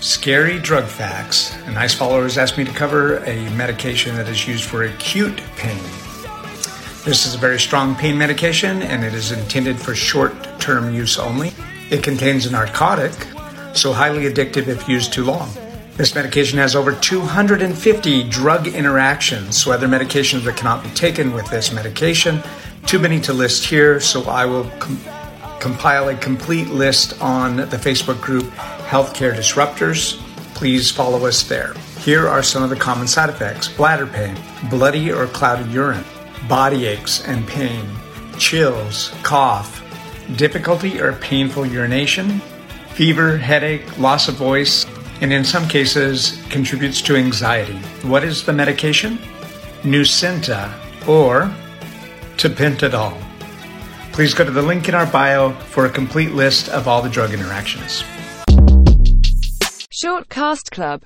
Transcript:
Scary drug facts. A nice follower has asked me to cover a medication that is used for acute pain. This is a very strong pain medication and it is intended for short term use only. It contains a narcotic, so highly addictive if used too long. This medication has over 250 drug interactions, so other medications that cannot be taken with this medication. Too many to list here, so I will com- compile a complete list on the Facebook group Healthcare Disruptors. Please follow us there. Here are some of the common side effects bladder pain, bloody or clouded urine, body aches and pain, chills, cough, difficulty or painful urination, fever, headache, loss of voice, and in some cases contributes to anxiety. What is the medication? Nucynta or tapentadol. Please go to the link in our bio for a complete list of all the drug interactions. Shortcast Club